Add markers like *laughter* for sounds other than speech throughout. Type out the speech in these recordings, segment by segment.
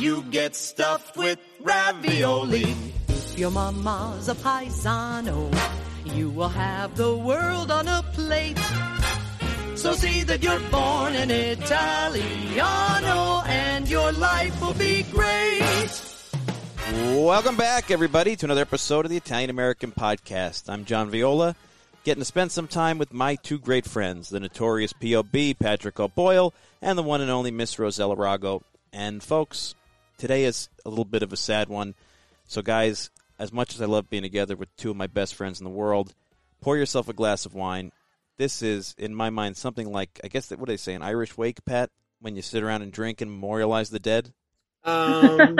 You get stuffed with ravioli. If your mama's a paisano, you will have the world on a plate. So see that you're born an Italiano and your life will be great. Welcome back, everybody, to another episode of the Italian American Podcast. I'm John Viola, getting to spend some time with my two great friends, the notorious POB, Patrick O'Boyle, and the one and only Miss Rossella Rago. And, folks, today is a little bit of a sad one. So, guys, as much as I love being together with two of my best friends in the world, pour yourself a glass of wine. This is, in my mind, something like, I guess, what do they say, an Irish wake, Pat? When you sit around and drink and memorialize the dead? Um,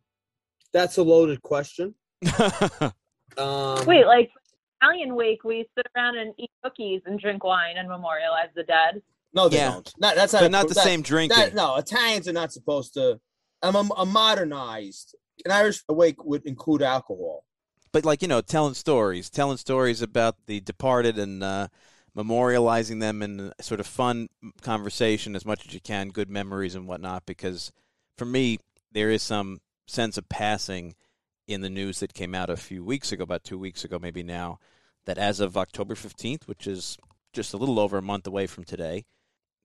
*laughs* that's a loaded question. *laughs* Um, Wait, like Italian wake, we sit around and eat cookies and drink wine and memorialize the dead. no, they Yeah. don't. Not, that's not, But not the that- same drinking. that- no, Italians are not supposed to. I'm a, a modernized. An Irish awake would include alcohol. but like you know telling stories telling stories about the departed and uh, memorializing them in sort of fun conversation as much as you can good memories and whatnot because for me there is some sense of passing in the news that came out a few weeks ago about two weeks ago maybe now that as of october 15th which is just a little over a month away from today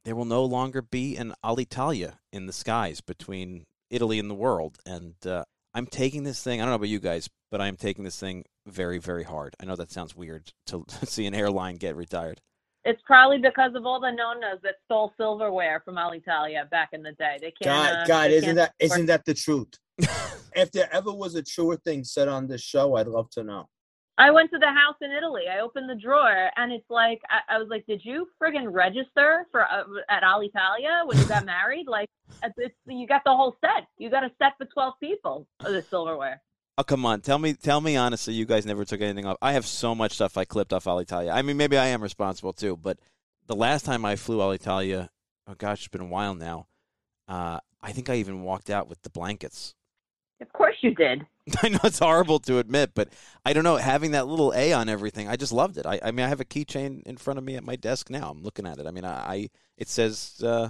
there will no longer be an alitalia in the skies between italy and the world and uh, i'm taking this thing i don't know about you guys but I'm taking this thing very, very hard. I know that sounds weird to *laughs* see an airline get retired. It's probably because of all the nonnas that stole silverware from Alitalia back in the day. They can't. God, uh, God, isn't can't that support- isn't that the truth? *laughs* if there ever was a truer thing said on this show, I'd love to know. I went to the house in Italy. I opened the drawer, and it's like I, I was like, "Did you friggin' register for uh, at Alitalia when you got *laughs* married? Like, it's, you got the whole set. You got a set for twelve people of the silverware." Oh come on, tell me, tell me honestly, you guys never took anything off. I have so much stuff I clipped off Alitalia. I mean, maybe I am responsible too, but the last time I flew Alitalia, oh gosh, it's been a while now. Uh, I think I even walked out with the blankets. Of course you did. *laughs* I know it's horrible to admit, but I don't know. Having that little A on everything, I just loved it. I, I mean, I have a keychain in front of me at my desk now. I'm looking at it. I mean, I, I it says uh,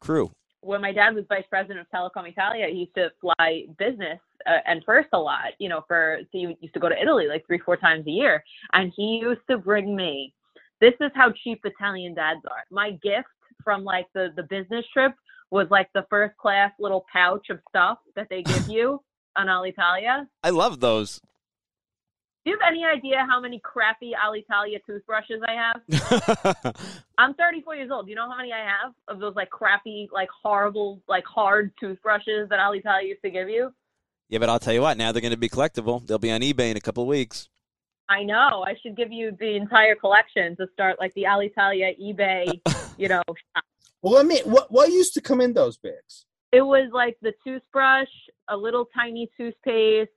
crew. when my dad was vice president of Telecom Italia, he used to fly business uh, and first a lot, you know, for so he used to go to Italy like three, four times a year, and he used to bring me. This is how cheap Italian dads are. My gift from like the the business trip was like the first class little pouch of stuff that they give *laughs* you on Alitalia. I love those. Do you have any idea how many crappy Alitalia toothbrushes I have? *laughs* I'm 34 years old. Do you know how many I have of those like crappy, like horrible, like hard toothbrushes that Alitalia used to give you? yeah, but I'll tell you what. Now they're going to be collectible. They'll be on eBay in a couple of weeks. I know. I should give you the entire collection to start like the Alitalia eBay, *laughs* you know. shop. Well, let me. What what used to come in those bags? It was like the toothbrush, a little tiny toothpaste,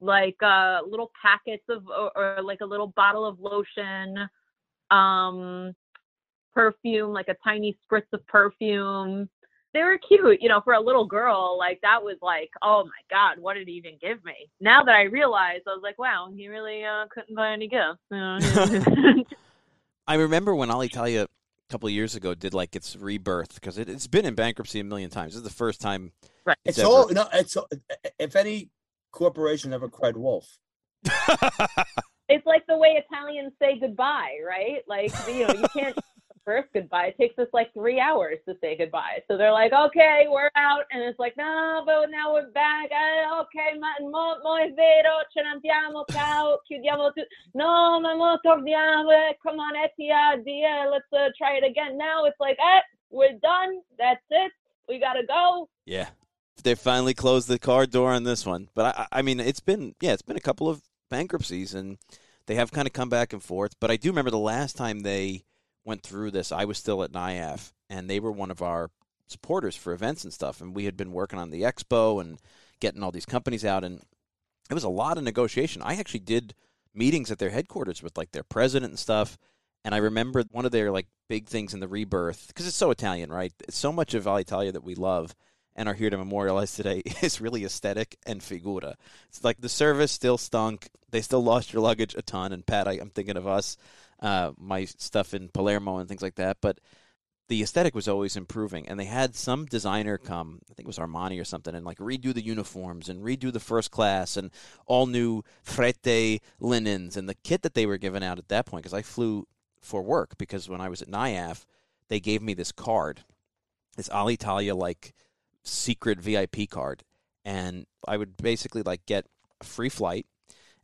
like uh little packets of or, or like a little bottle of lotion, um perfume, like a tiny spritz of perfume. They were cute, you know, for a little girl, like that was like, oh my god, what did he even give me? Now that I realize, I was like, wow, he really uh, couldn't buy any gifts. *laughs* I remember when Alitalia a couple of years ago did like its rebirth because it, it's been in bankruptcy a million times. This is the first time. right. It's ever- all no. It's all- if any corporation ever cried wolf. *laughs* it's like the way Italians say goodbye, right? Like you know, you can't first goodbye. It takes us like three hours to say goodbye. So they're like, okay, we're out, and it's like, no, but now we're back. Okay, ma mo, mo è vero, ce ne andiamo, ciao, chiudiamo. No, ma mo torniamo. eh, Come on, Etihad, yeah, let's uh, try it again. Now it's like, eh, we're done. That's it. We gotta go. Yeah, they finally closed the car door on this one. But I, I mean, it's been yeah, it's been a couple of bankruptcies, and they have kind of come back and forth. But I do remember the last time they went through this, I was still at NIAF, and they were one of our supporters for events and stuff. And we had been working on the expo and getting all these companies out, and it was a lot of negotiation. I actually did meetings at their headquarters with like their president and stuff. And I remember one of their like big things in the rebirth because it's so Italian, right? It's so much of Alitalia that we love and are here to memorialize today *laughs* is really aesthetic and figura. It's like the service still stunk. They still lost your luggage a ton. And Pat, I, am thinking of us, uh, my stuff in Palermo and things like that. But the aesthetic was always improving. And they had some designer come, I think it was Armani or something, and like redo the uniforms and redo the first class and all new Frette linens and the kit that they were giving out at that point. Because I flew for work because when I was at NIAF, they gave me this card, this Alitalia like secret VIP card, and I would basically like get a free flight,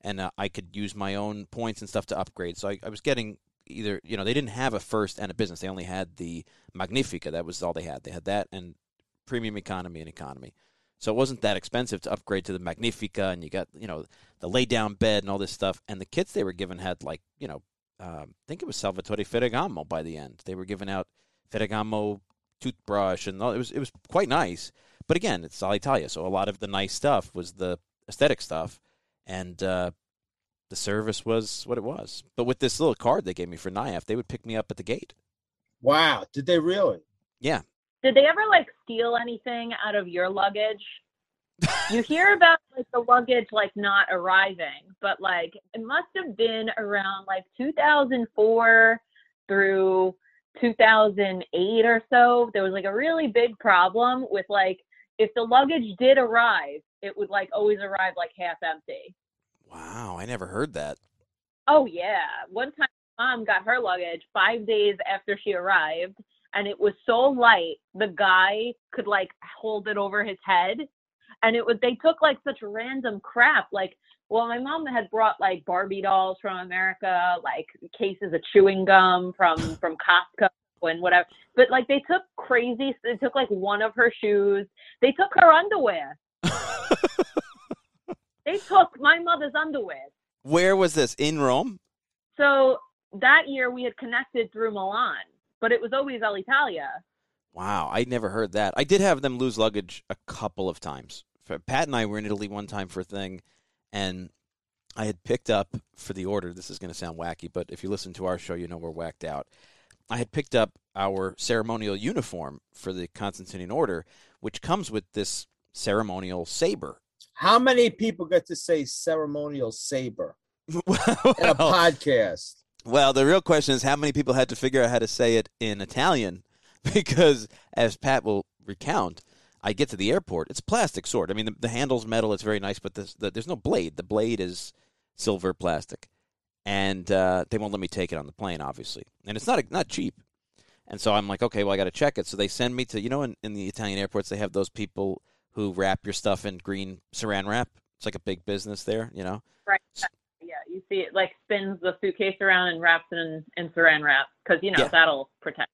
and uh, I could use my own points and stuff to upgrade. So I, I was getting either you know they didn't have a first and a business; they only had the Magnifica. That was all they had. They had that and premium economy and economy. So it wasn't that expensive to upgrade to the Magnifica, and you got you know the lay down bed and all this stuff. And the kits they were given had like you know uh, I think it was Salvatore Ferragamo by the end. They were giving out Ferragamo toothbrush and all. It was it was quite nice. But again, it's Alitalia, so a lot of the nice stuff was the aesthetic stuff, and uh, the service was what it was. But with this little card they gave me for NIAF, they would pick me up at the gate. Wow, did they really? Yeah. Did they ever like steal anything out of your luggage? *laughs* you hear about like the luggage like not arriving, but like it must have been around like 2004 through 2008 or so. There was like a really big problem with like if the luggage did arrive, it would like always arrive like half empty. Wow, I never heard that. Oh yeah, one time mom got her luggage 5 days after she arrived and it was so light the guy could like hold it over his head and it was they took like such random crap like well my mom had brought like barbie dolls from america like cases of chewing gum from *laughs* from costco and whatever but like they took crazy they took like one of her shoes they took her underwear *laughs* they took my mother's underwear where was this in rome so that year we had connected through milan but it was always alitalia Wow, I never heard that. I did have them lose luggage a couple of times. Pat and I were in Italy one time for a thing, and I had picked up for the order. This is going to sound wacky, but if you listen to our show, you know we're whacked out. I had picked up our ceremonial uniform for the Constantinian order, which comes with this ceremonial saber. How many people get to say ceremonial saber *laughs* well, in a podcast? Well, the real question is how many people had to figure out how to say it in Italian *laughs* because, as Pat will recount, I get to the airport. It's a plastic sword. I mean, the, the handle's metal. It's very nice, but the, there's no blade. The blade is silver plastic, and uh, they won't let me take it on the plane, obviously. And it's not not cheap. And so I'm like, okay, well, I got to check it. So they send me to, you know, in, in the Italian airports, they have those people who wrap your stuff in green saran wrap. It's like a big business there, you know. Right. Yeah, you see it like spins the suitcase around and wraps it in, in saran wrap because you know yeah. that'll protect.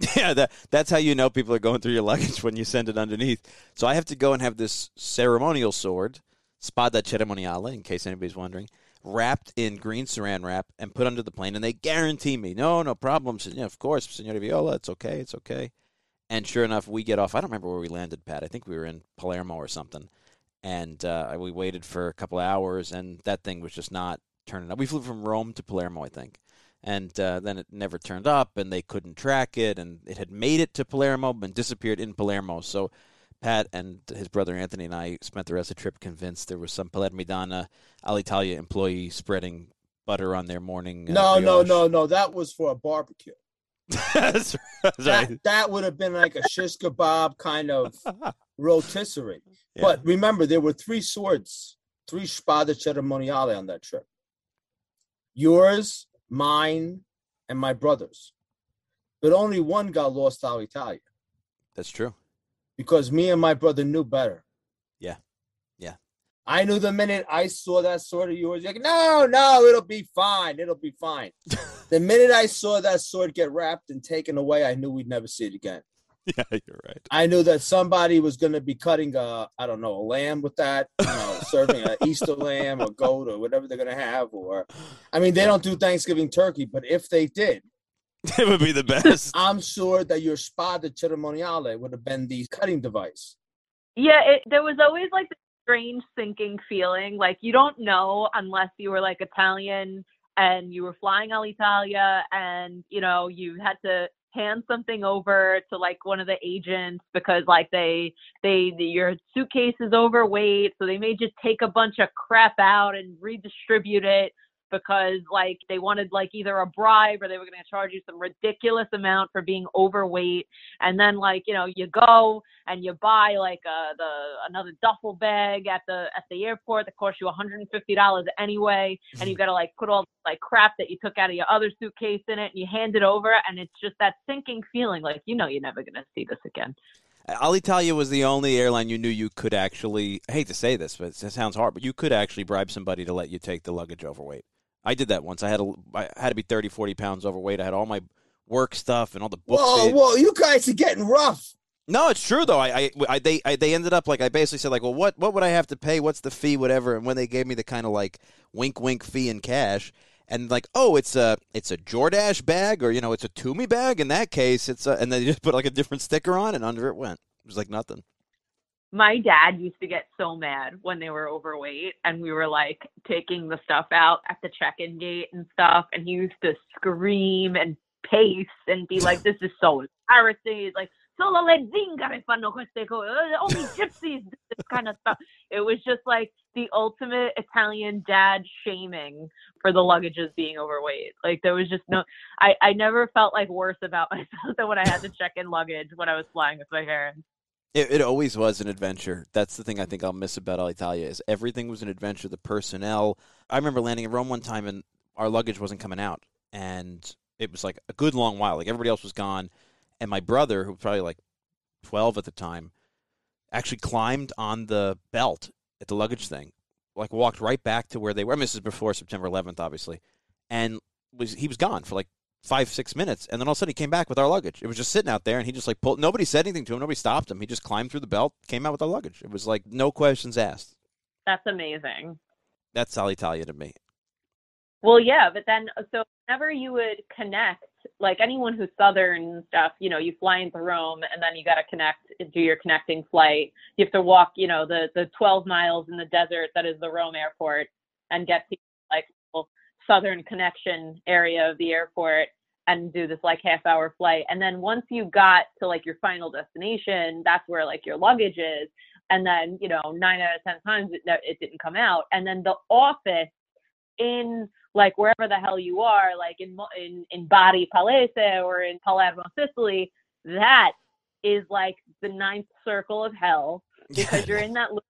*laughs* Yeah, that that's how you know people are going through your luggage *laughs* when you send it underneath. So I have to go and have this ceremonial sword, spada cerimoniale, in case anybody's wondering, wrapped in green saran wrap and put under the plane, and they guarantee me, no, no problem. So, yeah, of course, Signora Viola, it's okay, it's okay. And sure enough, we get off. I don't remember where we landed, Pat. I think we were in Palermo or something. And uh, we waited for a couple hours, and that thing was just not turning up. We flew from Rome to Palermo, I think and uh, then it never turned up, and they couldn't track it, and it had made it to Palermo and disappeared in Palermo. So Pat and his brother Anthony and I spent the rest of the trip convinced there was some Palermitana Alitalia employee spreading butter on their morning. Uh, no, no, no, no. That was for a barbecue. That's, that's that, right. that would have been like a shish kebab kind of *laughs* rotisserie. Yeah. But remember, there were three swords, three spada cerimoniale on that trip. Yours, mine, and my brother's. But only one got lost to Italia. That's true. Because me and my brother knew better. Yeah. I knew the minute I saw that sword of yours, like, no, no, it'll be fine. It'll be fine. *laughs* the minute I saw that sword get wrapped and taken away, I knew we'd never see it again. Yeah, *laughs* you're right. I knew that somebody was going to be cutting a, I don't know, a lamb with that, you know, *laughs* serving an Easter lamb or goat or whatever they're going to have. Or, I mean, they don't do Thanksgiving turkey, but if they did, it would be the best. I'm sure that your spada cerimoniale would have been the cutting device. Yeah, it, there was always like this strange sinking feeling. Like you don't know unless you were like Italian and you were flying Alitalia and you know you had to hand something over to like one of the agents because like they they the, your suitcase is overweight so they may just take a bunch of crap out and redistribute it because like they wanted like either a bribe or they were going to charge you some ridiculous amount for being overweight and then like you know you go and you buy like uh the another duffel bag at the at the airport that costs you $150 anyway and you got to like put all like crap that you took out of your other suitcase in it and you hand it over and it's just that sinking feeling like you know you're never going to see this again Alitalia was the only airline you knew you could actually. I hate to say this, but it sounds hard. But you could actually bribe somebody to let you take the luggage overweight. I did that once. I had a, I had to be 30, 40 pounds overweight. I had all my work stuff and all the books. Whoa, whoa! You guys are getting rough. No, it's true though. I, I, I they, I, they ended up like I basically said like, well, what, what would I have to pay? What's the fee? Whatever. And when they gave me the kind of like wink, wink fee in cash, and like, oh, it's a, it's a Jordache bag, or you know, it's a Tumi bag. In that case, it's a, and then they just put like a different sticker on, and under it went. It was like nothing my dad used to get so mad when they were overweight and we were like taking the stuff out at the check-in gate and stuff and he used to scream and pace and be like this is so embarrassing. Like solo le fanno queste cose oh, only gypsies this kind of stuff. It was just like the ultimate italian dad shaming for the luggages being overweight. Like there was just no i i never felt like worse about *laughs* myself than when i had to check in luggage when i was flying with my parents it, it always was an adventure. That's the thing I think I'll miss about Alitalia is everything was an adventure. The personnel. I remember landing in Rome one time and our luggage wasn't coming out, and it was like a good long while. Like everybody else was gone, and my brother, who was probably like twelve at the time, actually climbed on the belt at the luggage thing, like walked right back to where they were. I mean, this is before September 11th, obviously, and was he was gone for like five six minutes, and then all of a sudden he came back with our luggage. It was just sitting out there, and he just like pulled. Nobody said anything to him. Nobody stopped him. He just climbed through the belt, came out with our luggage. It was like no questions asked. That's amazing. That's Alitalia to me. Well, yeah, but then so whenever you would connect, like anyone who's southern stuff, you know, you fly into Rome and then you got to connect, do your connecting flight. You have to walk, you know, the the 12 miles in the desert that is the Rome airport and get to like southern connection area of the airport and do this like half hour flight. And then once you got to like your final destination, that's where like your luggage is. And then, you know, nine out of 10 times it, it didn't come out. And then the office in like wherever the hell you are, like in, in, in Bari Palese or in Palermo, Sicily, that is like the ninth circle of hell *laughs* because you're in that loop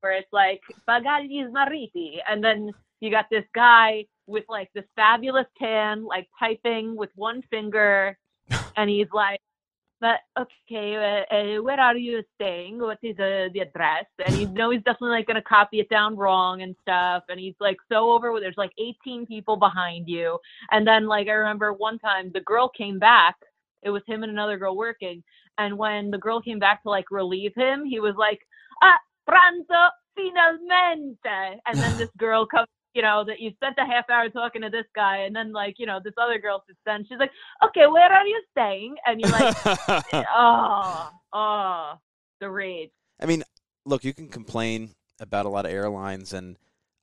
where it's like bagagli smarriti. And then you got this guy with like this fabulous tan, like typing with one finger, *laughs* and he's like, "But okay, uh, uh, where are you staying? What is uh, the address?" And you know he's definitely like gonna copy it down wrong and stuff. And he's like so over. There's like 18 people behind you, and then like I remember one time the girl came back. It was him and another girl working, and when the girl came back to like relieve him, he was like, "Ah, pranzo finalmente," and then this girl comes you know, that you spent a half hour talking to this guy, and then like, you know, this other girl sits down. She's like, "Okay, where are you staying?" And you're like, *laughs* "Oh, oh, the rage." I mean, look, you can complain about a lot of airlines, and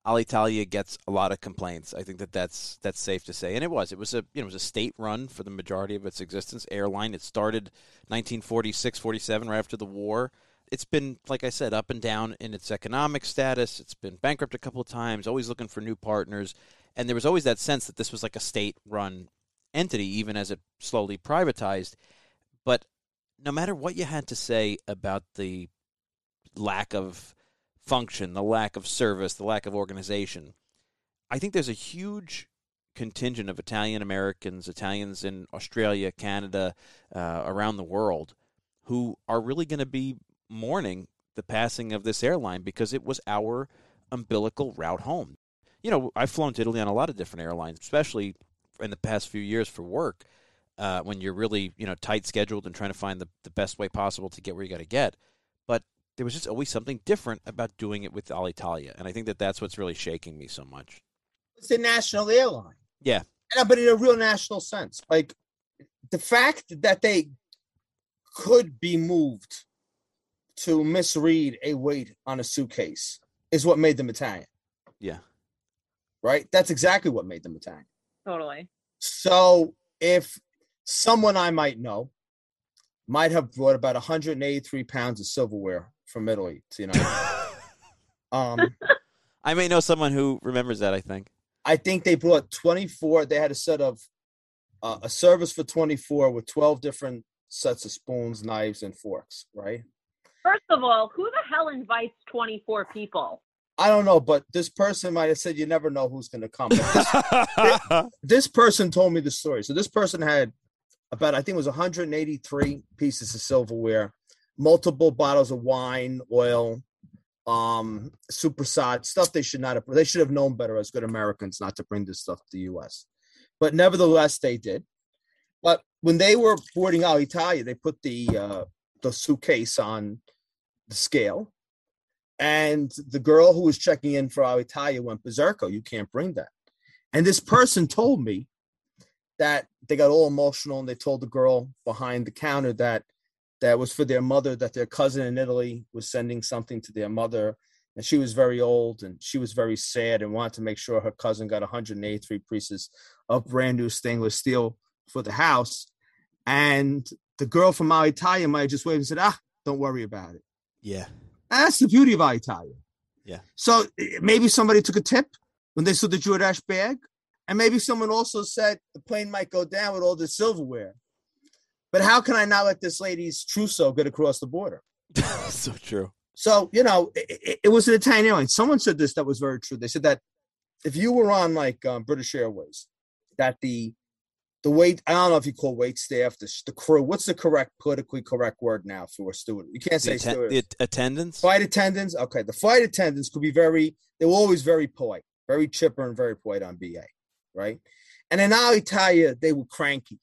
Alitalia gets a lot of complaints. I think that that's that's safe to say, and it was. It was a you know it was a state run for the majority of its existence. Airline. It started 1946, 47, right after the war it's been, like I said, up and down in its economic status. It's been bankrupt a couple of times, always looking for new partners. And there was always that sense that this was like a state run entity, even as it slowly privatized. But no matter what you had to say about the lack of function, the lack of service, the lack of organization, I think there's a huge contingent of Italian Americans, Italians in Australia, Canada, uh, around the world, who are really going to be mourning the passing of this airline because it was our umbilical route home. You know, I've flown to Italy on a lot of different airlines, especially in the past few years for work, uh, when you're really, you know, tight scheduled and trying to find the, the best way possible to get where you got to get. But there was just always something different about doing it with Alitalia. And I think that that's what's really shaking me so much. It's a national airline. Yeah. but in a real national sense. Like, the fact that they could be moved to misread a weight on a suitcase is what made them Italian. Yeah. Right? That's exactly what made them Italian. Totally. So if someone I might know might have brought about 183 pounds of silverware from Italy to the United *laughs* um, I may know someone who remembers that. I think. I think they brought 24. They had a set of uh, a service for 24 with 12 different sets of spoons, knives, and forks. Right. First of all, who the hell invites 24 people? I don't know, but this person might have said you never know who's going to come. This, *laughs* this, person told me the story. So this person had about I think it was 183 pieces of silverware, multiple bottles of wine, oil, um, super sod stuff they should not have. They should have known better as good Americans not to bring this stuff to the U.S. But nevertheless, they did. But when they were boarding Alitalia, they put the uh, the suitcase on the scale and the girl who was checking in for Alitalia went berserko. You can't bring that. And this person told me that they got all emotional and they told the girl behind the counter that that was for their mother, that their cousin in Italy was sending something to their mother. And she was very old and she was very sad and wanted to make sure her cousin got 183 pieces of brand new stainless steel for the house. And the girl from Alitalia might just waved and said, ah, don't worry about it. Yeah. That's the beauty of Italia. Yeah. So eh, maybe somebody took a tip when they saw the Jordache bag, and maybe someone also said the plane might go down with all the silverware. But how can I not let this lady's trousseau get across the border? *laughs* so true. So you know, it, it, was an Italian airline. Someone said this that was very true. They said that if you were on like um, British Airways, that the the wait i don't know if you call wait staff the, the crew what's the correct politically correct word now for a steward? You can't say the, atten- the attendants flight attendants? Okay the flight attendants could be very they were always very polite very chipper and very polite on ba right? And in alitalia they were cranky.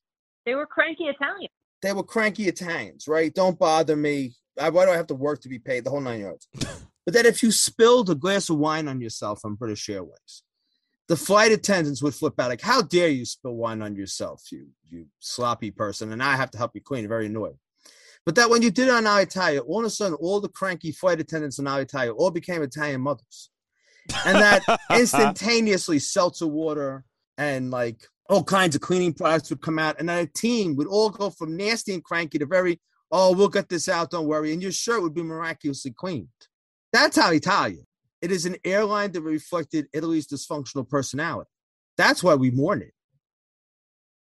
They were cranky Italians. they were cranky italians right? Don't bother me. I, why do i have to work to be paid? The whole nine yards. *laughs* But then if you spilled a glass of wine on yourself on british airways the flight attendants would flip out like, "How dare you spill wine on yourself, you you sloppy person!" And I have to help you clean. Very annoyed. But that when you did it on Alitalia, all of a sudden, all the cranky flight attendants on Alitalia all became Italian mothers, and that *laughs* instantaneously seltzer water and like all kinds of cleaning products would come out, and then a team would all go from nasty and cranky to very, "Oh, we'll get this out, don't worry," and your shirt would be miraculously cleaned. That's how Italia. It is an airline that reflected Italy's dysfunctional personality. That's why we mourn it.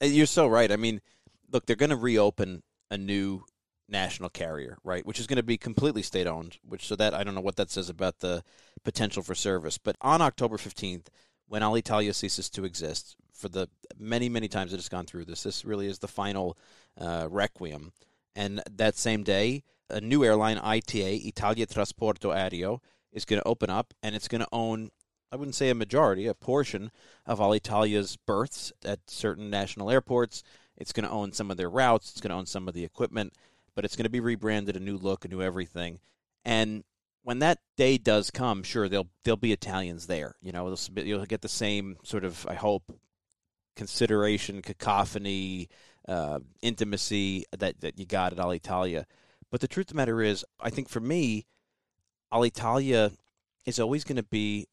You're so right. I mean, look, they're going to reopen a new national carrier, right? Which is going to be completely state owned. Which so that I don't know what that says about the potential for service. But on October 15th, when Alitalia ceases to exist, for the many many times it has gone through this, this really is the final uh, requiem. And that same day, a new airline, ITA, Italia Trasporto Aereo, is going to open up, and it's going to own I wouldn't say a majority, a portion of Alitalia's berths at certain national airports. It's going to own some of their routes. It's going to own some of the equipment, but it's going to be rebranded, a new look, a new everything. And when that day does come, sure, there'll there'll be Italians there. You know, you'll get the same sort of, I hope, consideration, cacophony, uh, intimacy that that you got at Alitalia. But the truth of the matter is, I think for me, Alitalia is always going to be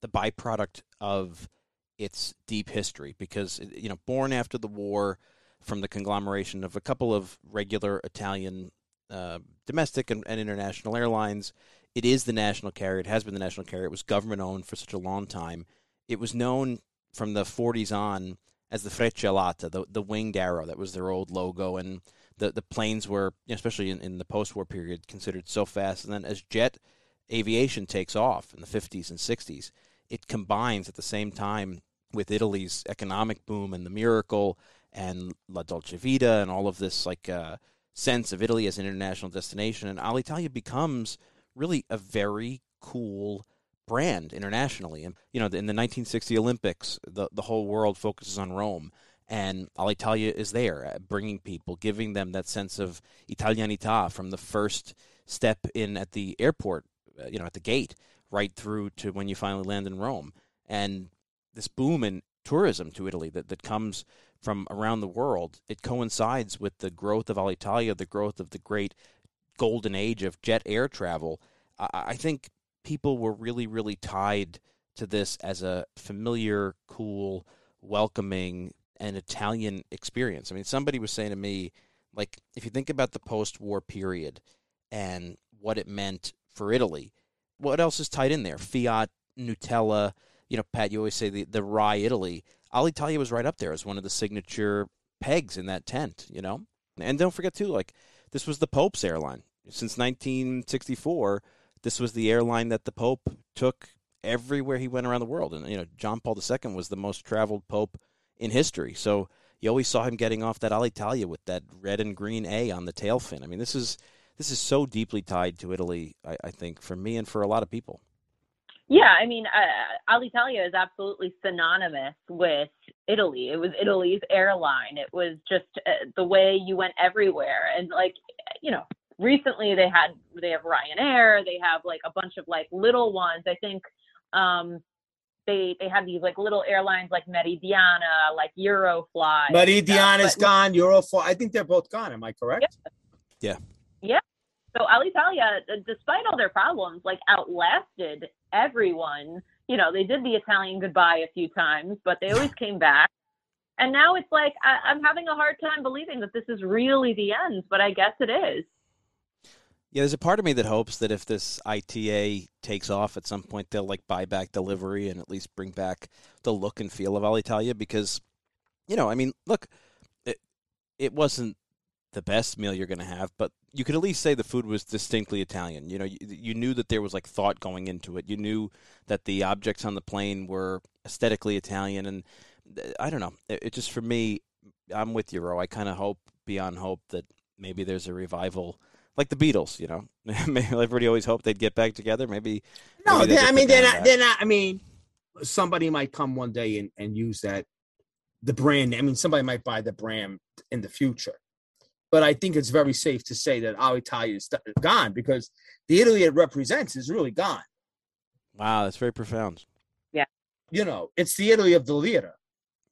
the byproduct of its deep history because you know born after the war from the conglomeration of a couple of regular Italian uh, domestic and, and, international airlines. It is the national carrier. It has been the national carrier. It was government owned for such a long time. It was known from the 40s on as the Freccia Alata, the, the winged arrow. That was their old logo. And the, the planes were, especially in, in the post war period, considered so fast. And then as jet aviation takes off in the 50s and 60s, it combines at the same time with Italy's economic boom and the miracle and La Dolce Vita and all of this like uh, sense of Italy as an international destination. And Alitalia becomes really a very cool brand internationally. And you know, in the 1960 Olympics, the the whole world focuses on Rome, and Alitalia is there, uh, bringing people, giving them that sense of Italianità from the first step in at the airport, uh, you know, at the gate, right through to when you finally land in Rome. And this boom in tourism to Italy that, that comes from around the world, it coincides with the growth of Alitalia, the growth of the great golden age of jet air travel. I, I think people were really, really tied to this as a familiar, cool, welcoming, and Italian experience. I mean, somebody was saying to me, like, if you think about the post war period and what it meant for Italy, what else is tied in there? Fiat, Nutella, you know, Pat, you always say the, the RAI Italy. Alitalia was right up there as one of the signature pegs in that tent, you know? And don't forget, too, like, this was the Pope's airline. Since 1964, this was the airline that the Pope took everywhere he went around the world. And, you know, John Paul II was the most traveled Pope in history. So you always saw him getting off that Alitalia with that red and green A on the tail fin. I mean, this is this is so deeply tied to Italy, I, I think, for me and for a lot of people. Yeah, I mean, uh, Alitalia is absolutely synonymous with Italy. It was Italy's airline. It was just uh, the way you went everywhere. And like, you know, recently they had they have Ryanair. They have like a bunch of like little ones. I think um, they they have these like little airlines like Meridiana, like Eurofly. Meridiana is gone. Eurofly. I think they're both gone. Am I correct? Yeah. Yeah. Yeah. So Alitalia, despite all their problems, like outlasted everyone. You know, they did the Italian goodbye a few times, but they always came back. And now it's like I, I'm having a hard time believing that this is really the end, but I guess it is. Yeah, there's a part of me that hopes that if this ITA takes off at some point, they'll like buy back the livery and at least bring back the look and feel of Alitalia because, you know, I mean, look, it, it wasn't the best meal you're going to have, but you could at least say the food was distinctly Italian. You know, you, you, knew that there was like thought going into it. You knew that the objects on the plane were aesthetically Italian, and I don't know. It, it just for me, I'm with you, Ro. I kind of hope beyond hope that maybe there's a revival. Like the Beatles, you know, *laughs* everybody always hoped they'd get back together. Maybe no, maybe I mean they're not. Back. They're not. I mean, somebody might come one day and, and use that the brand. I mean, somebody might buy the brand in the future but I think it's very safe to say that Alitalia is gone because the Italy it represents is really gone. Wow, that's very profound. Yeah. You know, it's the Italy of the lira.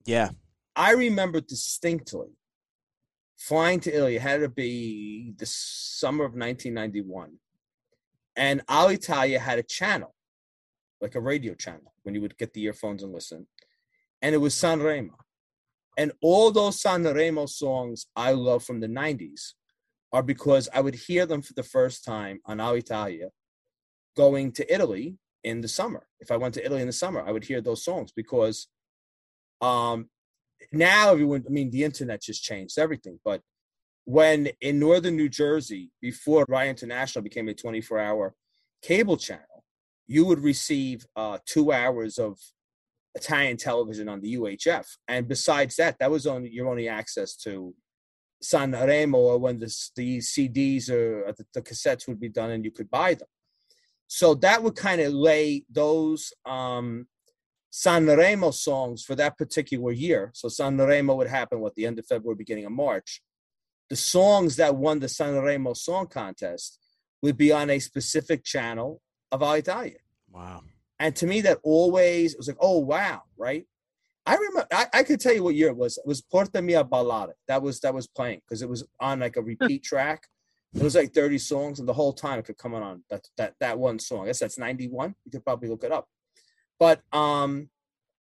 Yeah. I remember distinctly flying to Italy, it had to be the summer of 1991. And Alitalia had a channel, like a radio channel, when you would get the earphones and listen. And it was Sanremo. And all those Sanremo songs I love from the 90s are because I would hear them for the first time on Alitalia going to Italy in the summer. If I went to Italy in the summer, I would hear those songs because um, now everyone, I mean, the internet just changed everything. But when in northern New Jersey, before Rai International became a 24 hour cable channel, you would receive uh, two hours of Italian television on the UHF. And besides that, that was on your only access to Sanremo or when the, the CDs or the, the, cassettes would be done and you could buy them. So that would kind of lay those um, Sanremo songs for that particular year. So Sanremo would happen at the end of February, beginning of March. The songs that won the Sanremo Song Contest would be on a specific channel of Italia. Wow. And to me, that always was like, oh wow, right? I remember I, I could tell you what year it was. It was Portami a ballare. That was that was playing because it was on like a repeat track. It was like 30 songs, and the whole time it could come on that that that one song. I guess that's 91. You could probably look it up. But um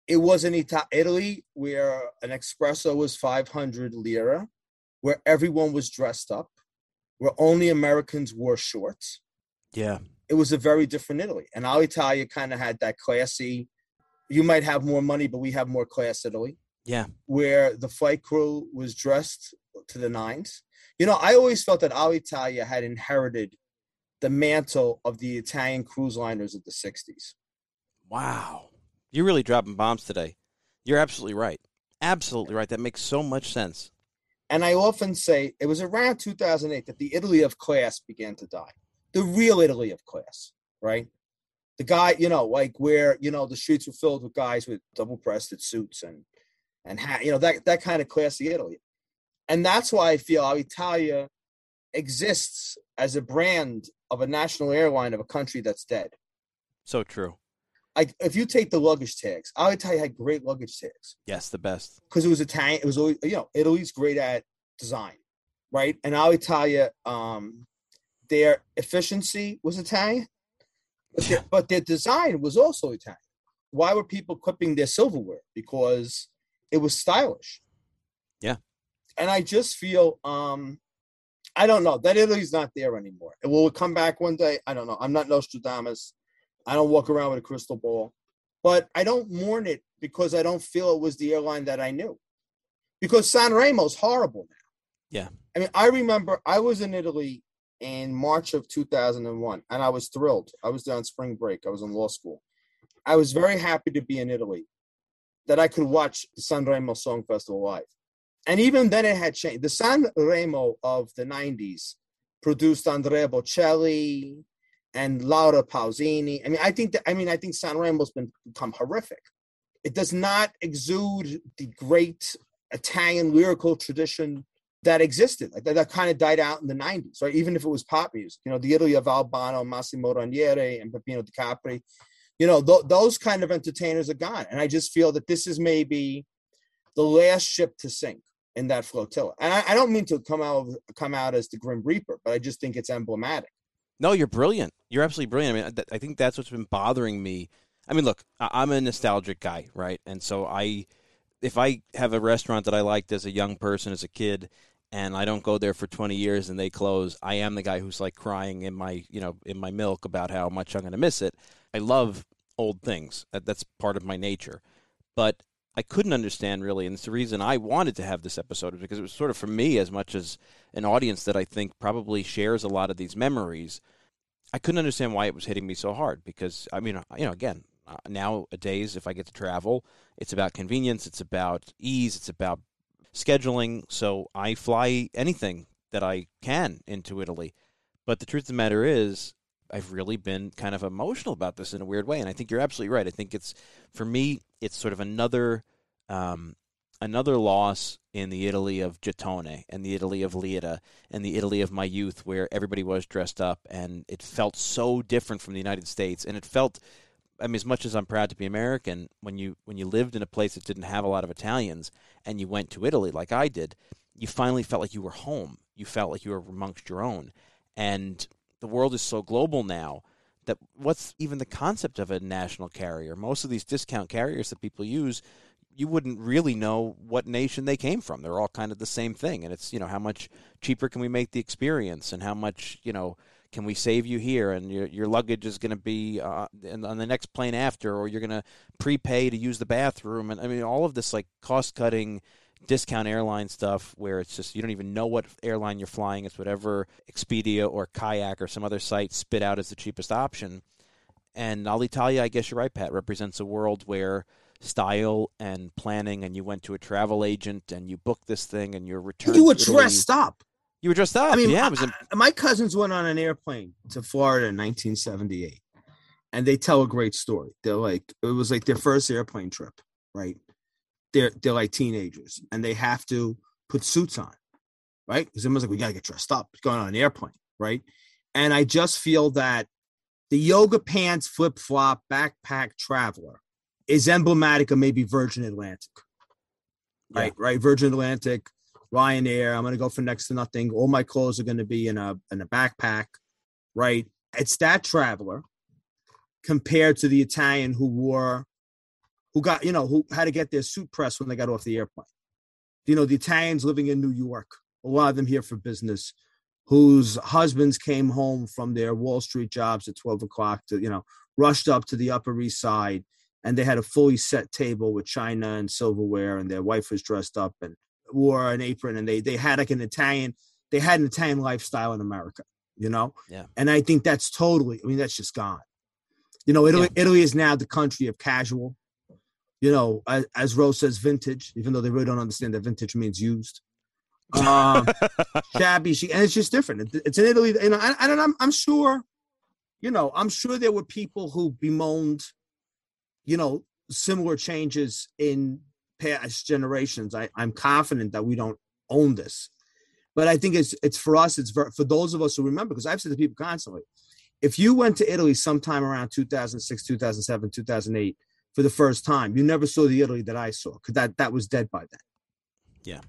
it was in Ita- Italy where an espresso was 500 lira, where everyone was dressed up, where only Americans wore shorts. Yeah it was a very different Italy. And Alitalia kind of had that classy, you might have more money, but we have more class Italy. Yeah. Where the flight crew was dressed to the nines. You know, I always felt that Alitalia had inherited the mantle of the Italian cruise liners of the 60s. Wow. You're really dropping bombs today. You're absolutely right. Absolutely right. That makes so much sense. And I often say it was around 2008 that the Italy of class began to die. The real Italy of class, right? The guy, you know, like where you know the streets were filled with guys with double-breasted suits and and hat, you know that that kind of classy Italy. And that's why I feel Alitalia exists as a brand of a national airline of a country that's dead. So true. Like if you take the luggage tags, Alitalia had great luggage tags. Yes, the best. Because it was Italian. It was always you know Italy's great at design, right? And Alitalia, um, their efficiency was Italian, but, their, but their design was also Italian. Why were people clipping their silverware? Because it was stylish. Yeah. And I just feel um I don't know that Italy's not there anymore. It will come back one day. I don't know. I'm not Nostradamus. I don't walk around with a crystal ball, but I don't mourn it because I don't feel it was the airline that I knew. Because San Remo's horrible now. Yeah. I mean, I remember I was in Italy in March of 2001 and I was thrilled. I was there on spring break. I was in law school. I was very happy to be in Italy that I could watch the San Remo Song Festival live. And even then, it had changed. The Sanremo of the 90s produced Andrea Bocelli and Laura Pausini. I mean, I think that, I mean, I think San Remo's been become horrific. It does not exude the great Italian lyrical tradition that existed. Like that, that kind of died out in the 90s, right? Even if it was pop music, you know, the Italy of Al Bano, Massimo Ranieri, and Peppino Di Capri you know th- those kind of entertainers are gone. And i just feel that this is maybe the last ship to sink in that flotilla. And i, I don't mean to come out come out as the grim reaper but i just think it's emblematic. No you're brilliant. You're absolutely brilliant. I mean i think that's what's been bothering me. I mean look i'm a nostalgic guy right? And so i if i have a restaurant that i liked as a young person as a kid and I don't go there for 20 years and they close, I am the guy who's like crying in my, you know, in my milk about how much I'm going to miss it. I love old things. That, that's part of my nature. But I couldn't understand really, and it's the reason I wanted to have this episode because it was sort of for me as much as an audience that I think probably shares a lot of these memories. I couldn't understand why it was hitting me so hard because I mean, you know, again, uh, nowadays if I get to travel, it's about convenience, it's about ease, it's about scheduling. So I fly anything that I can into Italy. But the truth of the matter is, I've really been kind of emotional about this in a weird way, and I think you're absolutely right. I think it's for me, it's sort of another um, another loss in the Italy of Gettone and the Italy of Lira and the Italy of my youth, where everybody was dressed up, and it felt so different from the United States, and it felt. I mean, as much as I'm proud to be American, when you when you lived in a place that didn't have a lot of Italians, and you went to Italy like I did, you finally felt like you were home. You felt like you were amongst your own, and the world is so global now that what's even the concept of a national carrier? Most of these discount carriers that people use, you wouldn't really know what nation they came from. They're all kind of the same thing, and it's you know how much cheaper can we make the experience, and how much you know can we save you here, and your your luggage is going to be uh, on the next plane after, or you're going to prepay to use the bathroom, and I mean all of this like cost cutting discount airline stuff where it's just you don't even know what airline you're flying. It's whatever Expedia or Kayak or some other site spit out as the cheapest option. And Alitalia, I guess you're right, Pat, represents a world where style and planning, and you went to a travel agent and you booked this thing, and your return. You were dressed up. You were dressed up. I mean, yeah. I, my cousins went on an airplane to Florida in 1978, and they tell a great story. They're like, it was like their first airplane trip, right? they're they're like teenagers and they have to put suits on, right? Because everyone's like, we gotta get dressed up. It's going on an airplane, right? And I just feel that the yoga pants, flip flop, backpack traveler is emblematic of maybe Virgin Atlantic, right? Yeah. Right, Virgin Atlantic, Ryanair. I'm gonna go for next to nothing. All my clothes are gonna be in a in a backpack, right? It's that traveler compared to the Italian who wore who got, you know, who had to get their suit pressed when they got off the airplane. You know, the Italians living in New York, a lot of them here for business, whose husbands came home from their Wall Street jobs at 12 o'clock to, you know, rushed up to the Upper East Side and they had a fully set table with china and silverware and their wife was dressed up and wore an apron and they they had like an Italian they had an Italian lifestyle in America, you know? Yeah. And I think that's totally I mean that's just gone. You know, Italy, yeah. Italy is now the country of casual, you know, as, as Rose says, vintage, even though they really don't understand that vintage means used. Um, *laughs* shabby, she, and it's just different. It, it's in Italy, you know. I don't. I'm, I'm sure, you know, I'm sure there were people who bemoaned, you know, similar changes in past generations. I, I'm confident that we don't own this, but I think it's it's for us. It's for, for those of us who remember, because I've said to people constantly, if you went to Italy sometime around 2006, 2007, 2008 for the first time, you never saw the Italy that I saw because that that was dead by then. Yeah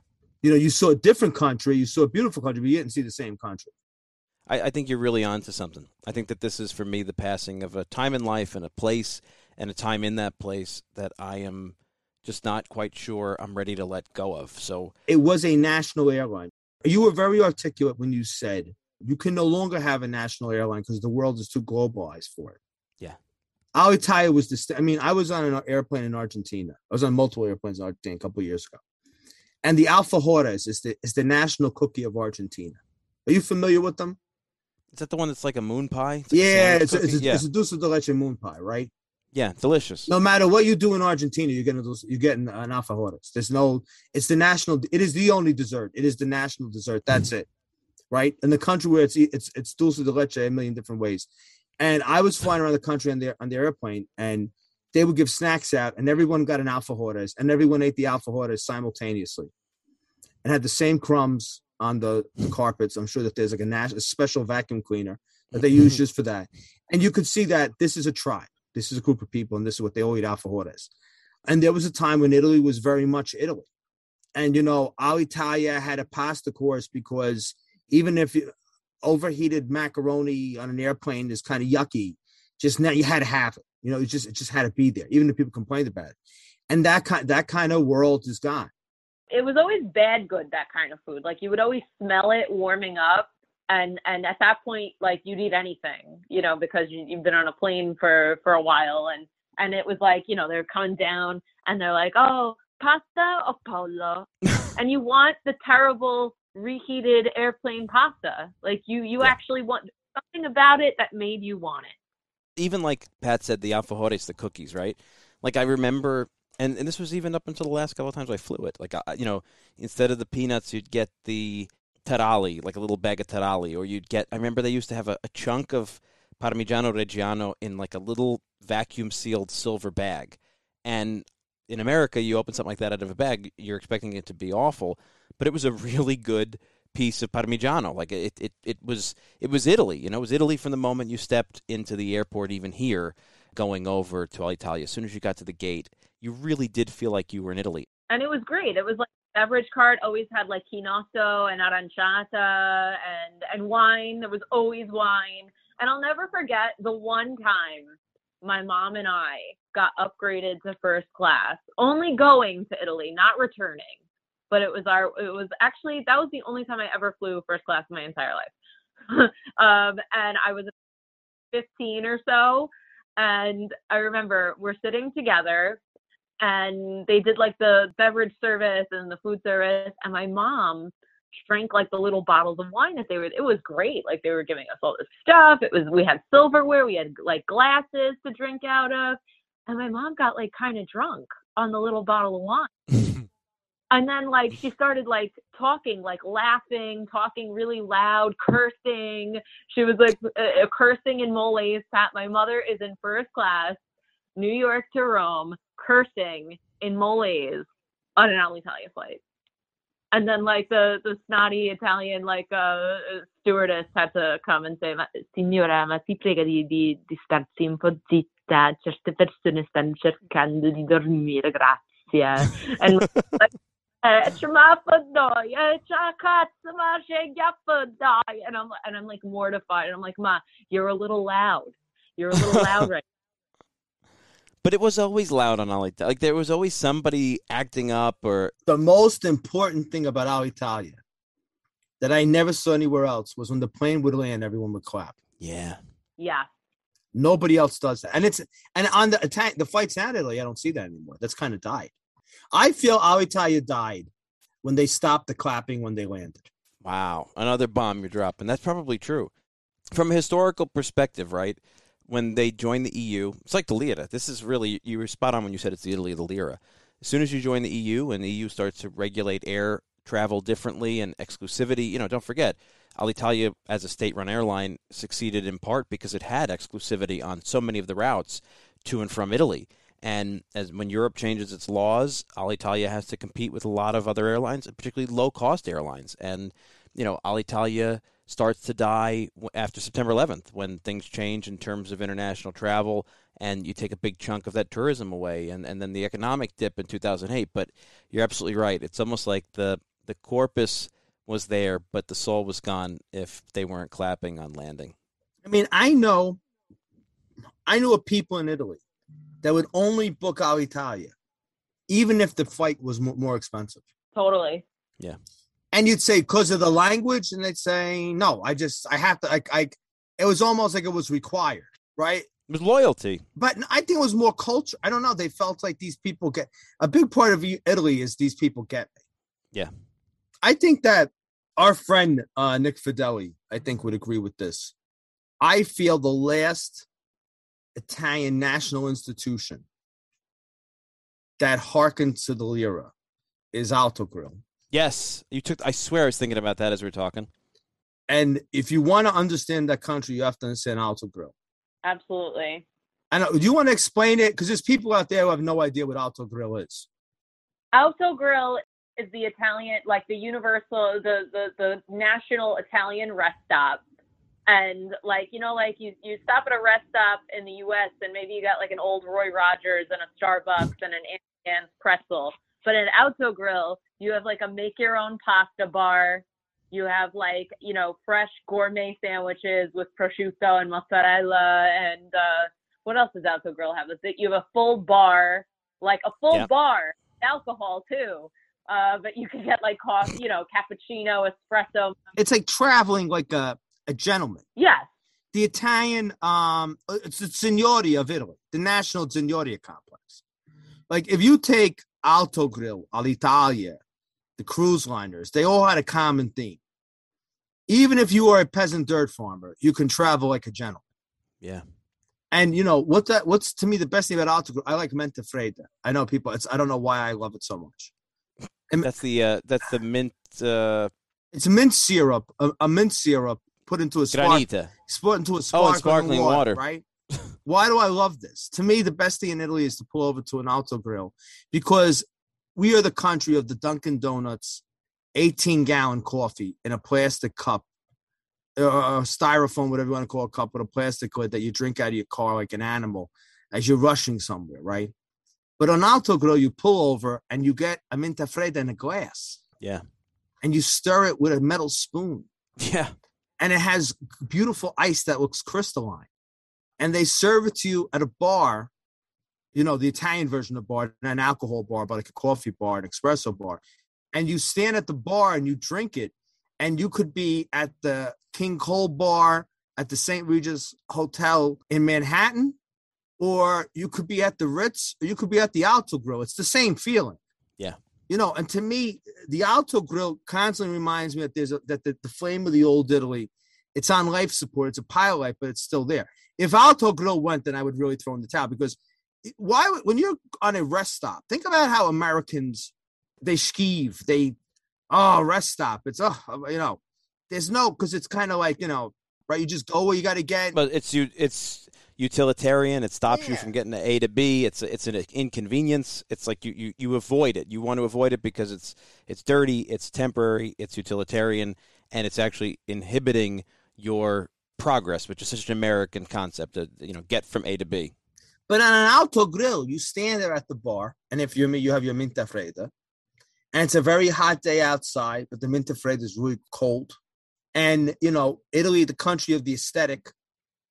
you know, you saw a different country, you saw a beautiful country, but you didn't see the same country. I, I think you're really on to something. I think that this is for me the passing of a time in life and a place and a time in that place that I am just not quite sure I'm ready to let go of. So it was a national airline. You were very articulate when you said you can no longer have a national airline because the world is too globalized for it. Yeah. Alitalia was the. I mean, I was on an airplane in Argentina. I was on multiple airplanes in Argentina a couple years ago and the alfajores is the is the national cookie of Argentina. Are you familiar with them? Is that the one that's like a moon pie? It's yeah, it's a, it's, a, yeah. it's a dulce de leche moon pie, right? Yeah, delicious. No matter what you do in Argentina, you're getting you're getting an alfajores. There's no, it's the national. It is the only dessert. It is the national dessert. That's mm. it, right? In the country where it's it's it's dulce de leche a million different ways. And I was flying around the country on the on the airplane, and they would give snacks out, and everyone got an alfajores, and everyone ate the alfajores simultaneously, and had the same crumbs on the, the carpets. I'm sure that there's like a, national, a special vacuum cleaner that they use just for that, and you could see that this is a tribe, this is a group of people, and this is what they all eat alfajores. And there was a time when Italy was very much Italy, and you know, Alitalia had a pasta course because even if you, overheated macaroni on an airplane is kind of yucky, just now you had to have it. You know, it just it just had to be there, even if people complained about it. And that kind that kind of world is gone. It was always bad good that kind of food. Like you would always smell it warming up, and and at that point, like you'd eat anything, you know, because you, you've been on a plane for for a while, and and it was like you know they're coming down and they're like, oh, pasta or pollo, *laughs* and you want the terrible reheated airplane pasta. Like you you yeah. actually want something about it that made you want it even like Pat said, the alfajores, the cookies, right? Like I remember, and, and this was even up until the last couple of times I flew it. Like, I, you know, instead of the peanuts, you'd get the taralli, like a little bag of taralli, or you'd get, I remember they used to have a, a chunk of Parmigiano Reggiano in like a little vacuum sealed silver bag. And in America, you open something like that out of a bag, you're expecting it to be awful, but it was a really good piece of Parmigiano. Like it, it, it was, it was Italy. You know, it was Italy from the moment you stepped into the airport, even here, going over to Alitalia. As soon as you got to the gate, you really did feel like you were in Italy. And it was great. It was like beverage cart always had like chinotto and aranciata and and wine. There was always wine. And I'll never forget the one time my mom and I got upgraded to first class, only going to Italy, not returning but it was our it was actually that was the only time I ever flew first class in my entire life. *laughs* um, and I was 15 or so, and I remember we're sitting together, and they did like the beverage service and the food service, and my mom drank like the little bottles of wine that they were it was great like they were giving us all this stuff it was we had silverware we had like glasses to drink out of and my mom got like kind of drunk on the little bottle of wine. *laughs* And then like she started like talking like laughing talking really loud cursing. She was like uh, cursing in Molise pat my mother is in first class new york to rome cursing in Molise on an alitalia flight and then like the the snotty italian like uh stewardess had to come and say signora ma ti prega di, di, di starsi un po' zitta certe persone stanno cercando di dormire grazie *laughs* and like and I'm and I'm like mortified. And I'm like, Ma, you're a little loud. You're a little loud *laughs* right But it was always loud on Alitalia. Like there was always somebody acting up or the most important thing about Alitalia that I never saw anywhere else was when the plane would land, everyone would clap. Yeah. Yeah. Nobody else does that. And it's and on the attack the flights in Italy, I don't see that anymore. That's kind of died. I feel Alitalia died when they stopped the clapping when they landed. Wow, another bomb you're dropping. That's probably true. From a historical perspective, right? When they joined the EU, it's like the lira. This is really you were spot on when you said it's the Italy of the lira. As soon as you join the EU and the EU starts to regulate air travel differently and exclusivity, you know, don't forget Alitalia as a state-run airline succeeded in part because it had exclusivity on so many of the routes to and from Italy. And as when Europe changes its laws, Alitalia has to compete with a lot of other airlines, particularly low-cost airlines. And you know, Alitalia starts to die after September 11th when things change in terms of international travel and you take a big chunk of that tourism away and, and then the economic dip in 2008 but you're absolutely right. It's almost like the the corpus was there but the soul was gone if they weren't clapping on landing. I mean i know i knew of people in italy that would only book alitalia even if the flight was more expensive. Totally. Yeah and you'd say because of the language? And they'd say no i just i have to I, I it was almost like it was required right? It was loyalty. But i think it was more culture i don't know they felt like these people get a big part of italy is these people get me. Yeah. I think that our friend uh, nick fideli i think would agree with this. I feel the last italian national institution that harkened to the lira is Autogrill Yes, you took. I swear, I was thinking about that as we are talking. And if you want to understand that country, you have to understand Autogrill. Absolutely. And uh, do you want to explain it? Because there's people out there who have no idea what Autogrill is. Autogrill is the Italian, like the universal, the the the national Italian rest stop. And like you know, like you you stop at a rest stop in the U.S. and maybe you got like an old Roy Rogers and a Starbucks and an Anne's pretzel. But at Autogrill, you have like a make your own pasta bar. You have like, you know, fresh gourmet sandwiches with prosciutto and mozzarella. And uh, what else does Autogrill have? Is that You have a full bar, like a full yep. bar, alcohol too. Uh, but you can get like coffee, you know, cappuccino, espresso. It's like traveling like a, a gentleman. Yes. The Italian, um, it's the Signoria of Italy, the National Signoria complex. Like if you take Alto Autogrill, Alitalia, the cruise liners, they all had a common theme. Even if you are a peasant dirt farmer, you can travel like a gentleman. Yeah. And you know what that what's to me the best thing about Autogrill, I like Mentafredda. I know people it's I don't know why I love it so much. And that's the uh that's the mint uh it's a mint syrup, a, a mint syrup put into a spark, put into a sparkling, oh, sparkling water, water, right? *laughs* why do I love this? To me, the best thing in Italy is to pull over to an Autogrill because we are the country of the Dunkin' Donuts 18 gallon coffee in a plastic cup, or uh, styrofoam, whatever you want to call a cup, with a plastic lid that you drink out of your car like an animal as you're rushing somewhere, right? But on Autogrill, you pull over and you get a Minta in a glass. Yeah. And you stir it with a metal spoon. Yeah. And it has beautiful ice that looks crystalline. And they serve it to you at a bar you know, the Italian version of bar, not an alcohol bar, but like a coffee bar, an espresso bar. And you stand at the bar and you drink it. And you could be at the King Cole bar at the St. Regis Hotel in Manhattan, or you could be at the Ritz, or you could be at the Autogrill. It's the same feeling. Yeah. You know, and to me, the Autogrill constantly reminds me that there's a, that the, the flame of the old Italy, it's on life support. It's a pilot, but it's still there. If Autogrill went, then I would really throw in the towel because why when you're on a rest stop, think about how Americans they skeeve, they oh rest stop. It's oh you know, there's no because it's kind of like you know right. You just go where you got to get. But it's you. It's utilitarian. It stops yeah. you from getting to A to B. It's it's an inconvenience. It's like you, you you avoid it. You want to avoid it because it's it's dirty. It's temporary. It's utilitarian, and it's actually inhibiting your progress, which is such an American concept. To you know, get from A to B. But on an Autogrill, you stand there at the bar, and if you're me, you have your Minta Fredda, and it's a very hot day outside, but the Minta Fredda is really cold. And you know, Italy, the country of the aesthetic,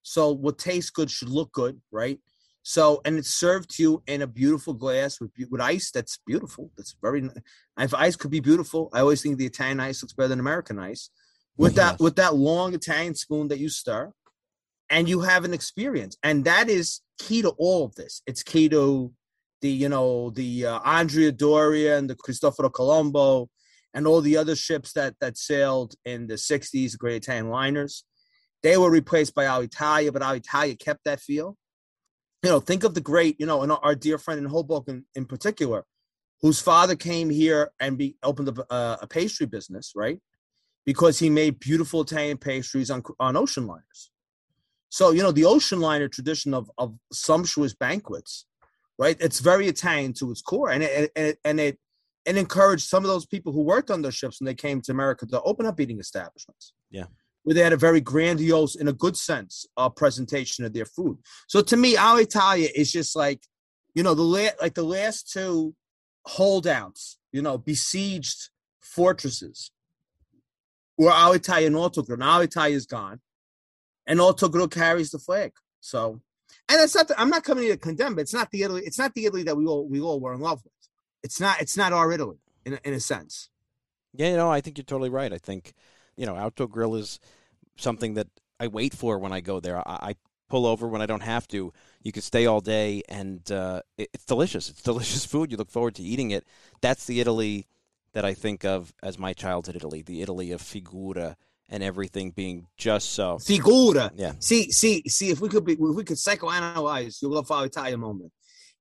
so what tastes good should look good, right? So, and it's served to you in a beautiful glass with with ice. That's beautiful. That's very. If ice could be beautiful, I always think the Italian ice looks better than American ice. With that, with that long Italian spoon that you stir, and you have an experience and that is key to all of this it's key to the you know the uh, andrea doria and the cristoforo colombo and all the other ships that that sailed in the 60s great italian liners They were replaced by Alitalia, but Alitalia kept that feel. You know, think of the great, you know, and our dear friend in Hoboken in particular, whose father came here and be, opened up a, a pastry business, right? Because he made beautiful Italian pastries on on ocean liners. So you know the ocean liner tradition of of sumptuous banquets, right? It's very Italian to its core, and it and it and it, and encouraged some of those people who worked on those ships when they came to America to open up eating establishments. Yeah, where they had a very grandiose, in a good sense, uh, presentation of their food. So to me, Alitalia is just like, you know, the la- like the last two holdouts, you know, besieged fortresses were Alitalia and Autogrill. Now Alitalia is gone, and Autogrill carries the flag. So, and it's not. The, I'm not coming here to condemn, but it's not the Italy. It's not the Italy that we all we all were in love with. It's not. It's not our Italy in a, in a sense. Yeah, you know, I think you're totally right. I think, you know, Autogrill is something that I wait for when I go there. I, I pull over when I don't have to. You can stay all day, and uh, it, it's delicious. It's *laughs* delicious food. You look forward to eating it. That's the Italy that I think of as my childhood Italy, the Italy of figura and everything being just so. Figura. Yeah. See, see, see. If we could be, if we could psychoanalyze your love for Italian moment,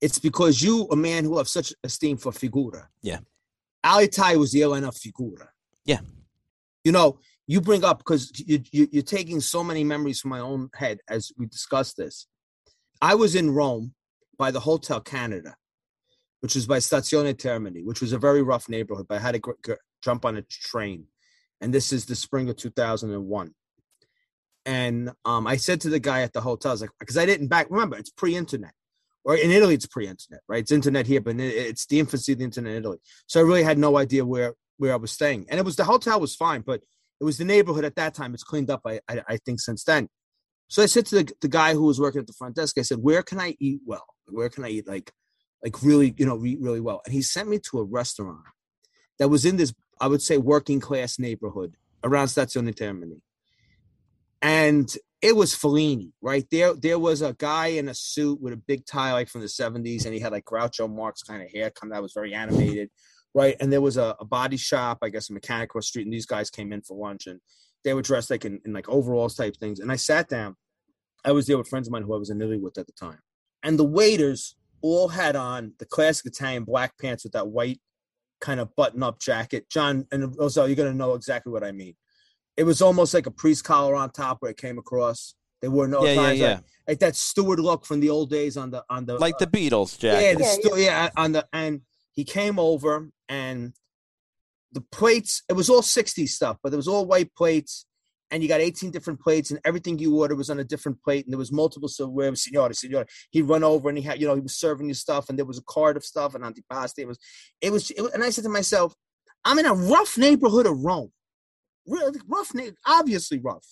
it's because you, a man who have such esteem for figura. Yeah. Alitalia was the Elena figura. Yeah. You know, you bring up because you, you, you're taking so many memories from my own head as we discuss this. I was in Rome by the Hotel Canada, which was by Stazione Termini, which was a very rough neighborhood, but I had to jump on a train. And this is the spring of 2001. And um, I said to the guy at the hotel, I was like, because I didn't back, remember, it's pre internet. Or in Italy, it's pre internet, right? It's internet here, but it's the infancy of the internet in Italy. So I really had no idea where, where I was staying. And it was the hotel was fine, but it was the neighborhood at that time. It's cleaned up, I, I, I think, since then. So I said to the, the guy who was working at the front desk, I said, "Where can I eat well? Where can I eat like, like really, you know, eat really well?" And he sent me to a restaurant that was in this, I would say, working class neighborhood around Stazione Termini, and it was Fellini, right there. There was a guy in a suit with a big tie, like from the '70s, and he had like Groucho Marx kind of hair, of that was very animated, right? And there was a, a body shop, I guess, a mechanic across street, and these guys came in for lunch and they were dressed like in, in, like overalls type things. And I sat down. I was there with friends of mine who I was in Italy with at the time. And the waiters all had on the classic Italian black pants with that white kind of button up jacket. John, and also you're going to know exactly what I mean. It was almost like a priest collar on top where it came across. They wore no yeah, yeah, yeah. Like, like, that steward look from the old days on the on the like the Beatles, Yeah, the Yeah, stu- yeah, on the and he came over and the plates, it was all 60s stuff, but it was all white plates. And you got 18 different plates, and everything you ordered was on a different plate. And there was multiple silverware. Signore, signore. He'd run over and he had, you know, he was serving you stuff, and there was a card of stuff and antipasti. It was, it was, it was and I said to myself, I'm in a rough neighborhood of Rome. Really rough, obviously rough.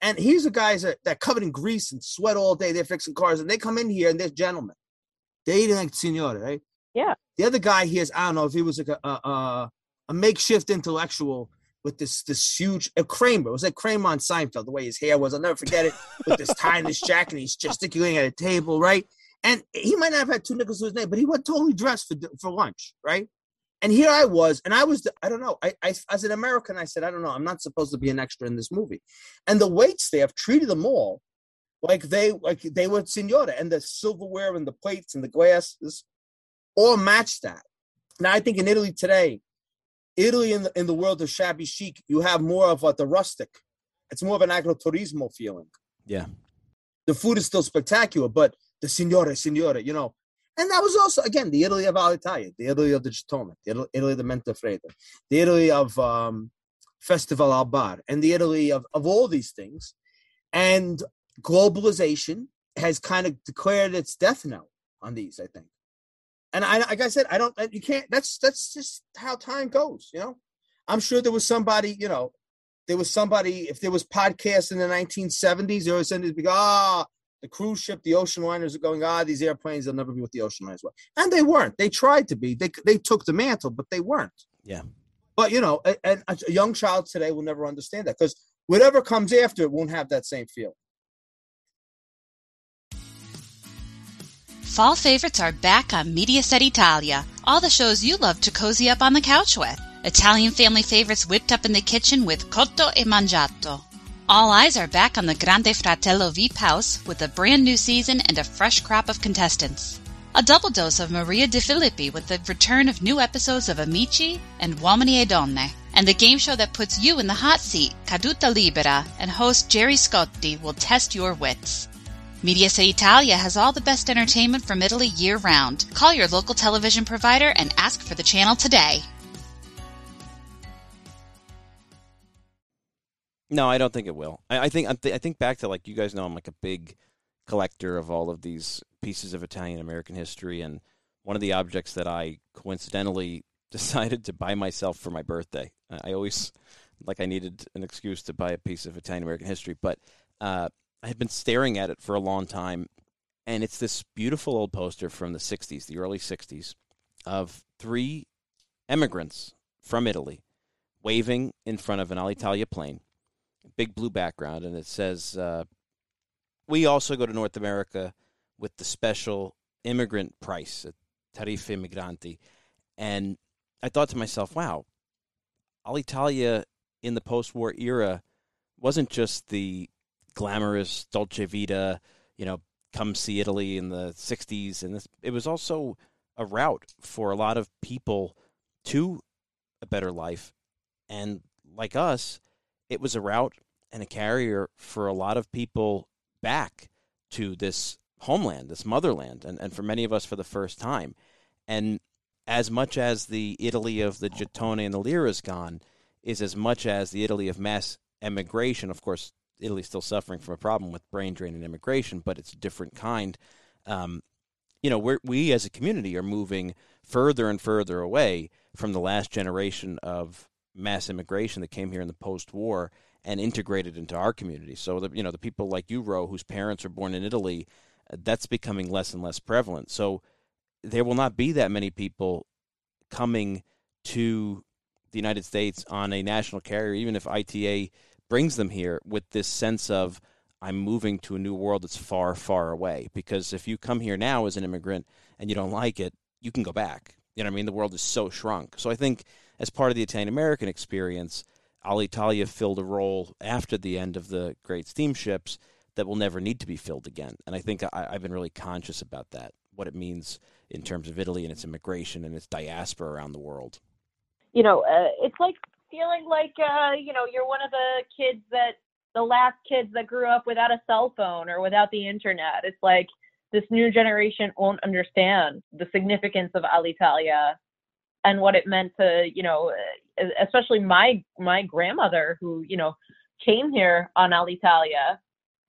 And here's the guys that, that covered in grease and sweat all day. They're fixing cars, and they come in here and they're gentlemen. They're eating like signore, right? Yeah. The other guy here is I don't know if he was like a, a, a makeshift intellectual with this this huge a Kramer. It was like Kramer on Seinfeld, the way his hair was. I'll never forget it. With this tie and this jacket, and he's gesticulating at a table, right? And he might not have had two nickels to his name, but he went totally dressed for for lunch, right? And here I was, and I was, I don't know, I, I as an American, I said, I don't know, I'm not supposed to be an extra in this movie. And the wait staff treated them all like they like they were signora, and the silverware and the plates and the glasses all matched that. Now I think in Italy today, Italy in the in the world of shabby chic, you have more of a, the rustic. It's more of an agriturismo feeling. Yeah. The food is still spectacular, but the signore, signore, you know. And that was also again the Italy of Alitalia, the Italy of the Gettone, the Italy, Italy of the Mentefreda, the Italy of um, Festivalbar, and the Italy of, of all these things. And globalization has kind of declared its death knell on these, I think. And I, like I said, I don't, you can't, that's, that's just how time goes, you know? I'm sure there was somebody, you know, there was somebody, if there was podcasts in the 1970s, there was somebody be, ah, the cruise ship, the ocean liners are going, ah, these airplanes, they'll never be what the ocean liners were. And they weren't. They tried to be. They, they took the mantle, but they weren't. Yeah. But, you know, and a, a young child today will never understand that because whatever comes after it won't have that same feel. Fall favorites are back on Mediaset Italia. All the shows you love to cozy up on the couch with. Italian family favorites whipped up in the kitchen with Cotto e Mangiato. All eyes are back on the Grande Fratello VIP House with a brand new season and a fresh crop of contestants. A double dose of Maria De Filippi with the return of new episodes of Amici and Uomini e Donne. And the game show that puts you in the hot seat, Caduta Libera, and host Gerry Scotti will test your wits. Mediaset Italia has all the best entertainment from Italy year round. Call your local television provider and ask for the channel today. No, I don't think it will. I, I think I, th- I think back to like you guys know I'm like a big collector of all of these pieces of Italian American history, and one of the objects that I coincidentally *laughs* decided to buy myself for my birthday. I always like I needed an excuse to buy a piece of Italian American history, but uh, I had been staring at it for a long time, and it's this beautiful old poster from the '60s, the early '60s, of three immigrants from Italy waving in front of an Alitalia plane big blue background, and it says, uh, "We also go to North America with the special immigrant price, Tariffe Migranti." And I thought to myself, "Wow, Alitalia in the post-war era wasn't just the glamorous Dolce Vita, you know, come see Italy in the '60s, and this, it was also a route for a lot of people to a better life, and like us." it was a route and a carrier for a lot of people back to this homeland, this motherland, and, and for many of us for the first time. And as much as the Italy of the Gettone and the Lira is gone, is as much as the Italy of mass emigration. Of course, Italy's still suffering from a problem with brain drain and immigration, but it's a different kind. Um, you know, we we as a community are moving further and further away from the last generation of mass immigration that came here in the post-war and integrated into our community. So the you know the people like you, Ro, whose parents are born in Italy, that's becoming less and less prevalent. So there will not be that many people coming to the United States on a national carrier, even if ITA brings them here with this sense of I'm moving to a new world that's far, far away. Because if you come here now as an immigrant and you don't like it, you can go back. You know what I mean? The world is so shrunk. So I think as part of the Italian American experience, Alitalia filled a role after the end of the great steamships that will never need to be filled again. And I think I, have been really conscious about that, what it means in terms of Italy and its immigration and its diaspora around the world. You know, uh, it's like feeling like, uh, you know, you're one of the kids that, the last kids that grew up without a cell phone or without the internet. It's like this new generation won't understand the significance of Alitalia and what it meant to you know especially my my grandmother who you know came here on Alitalia.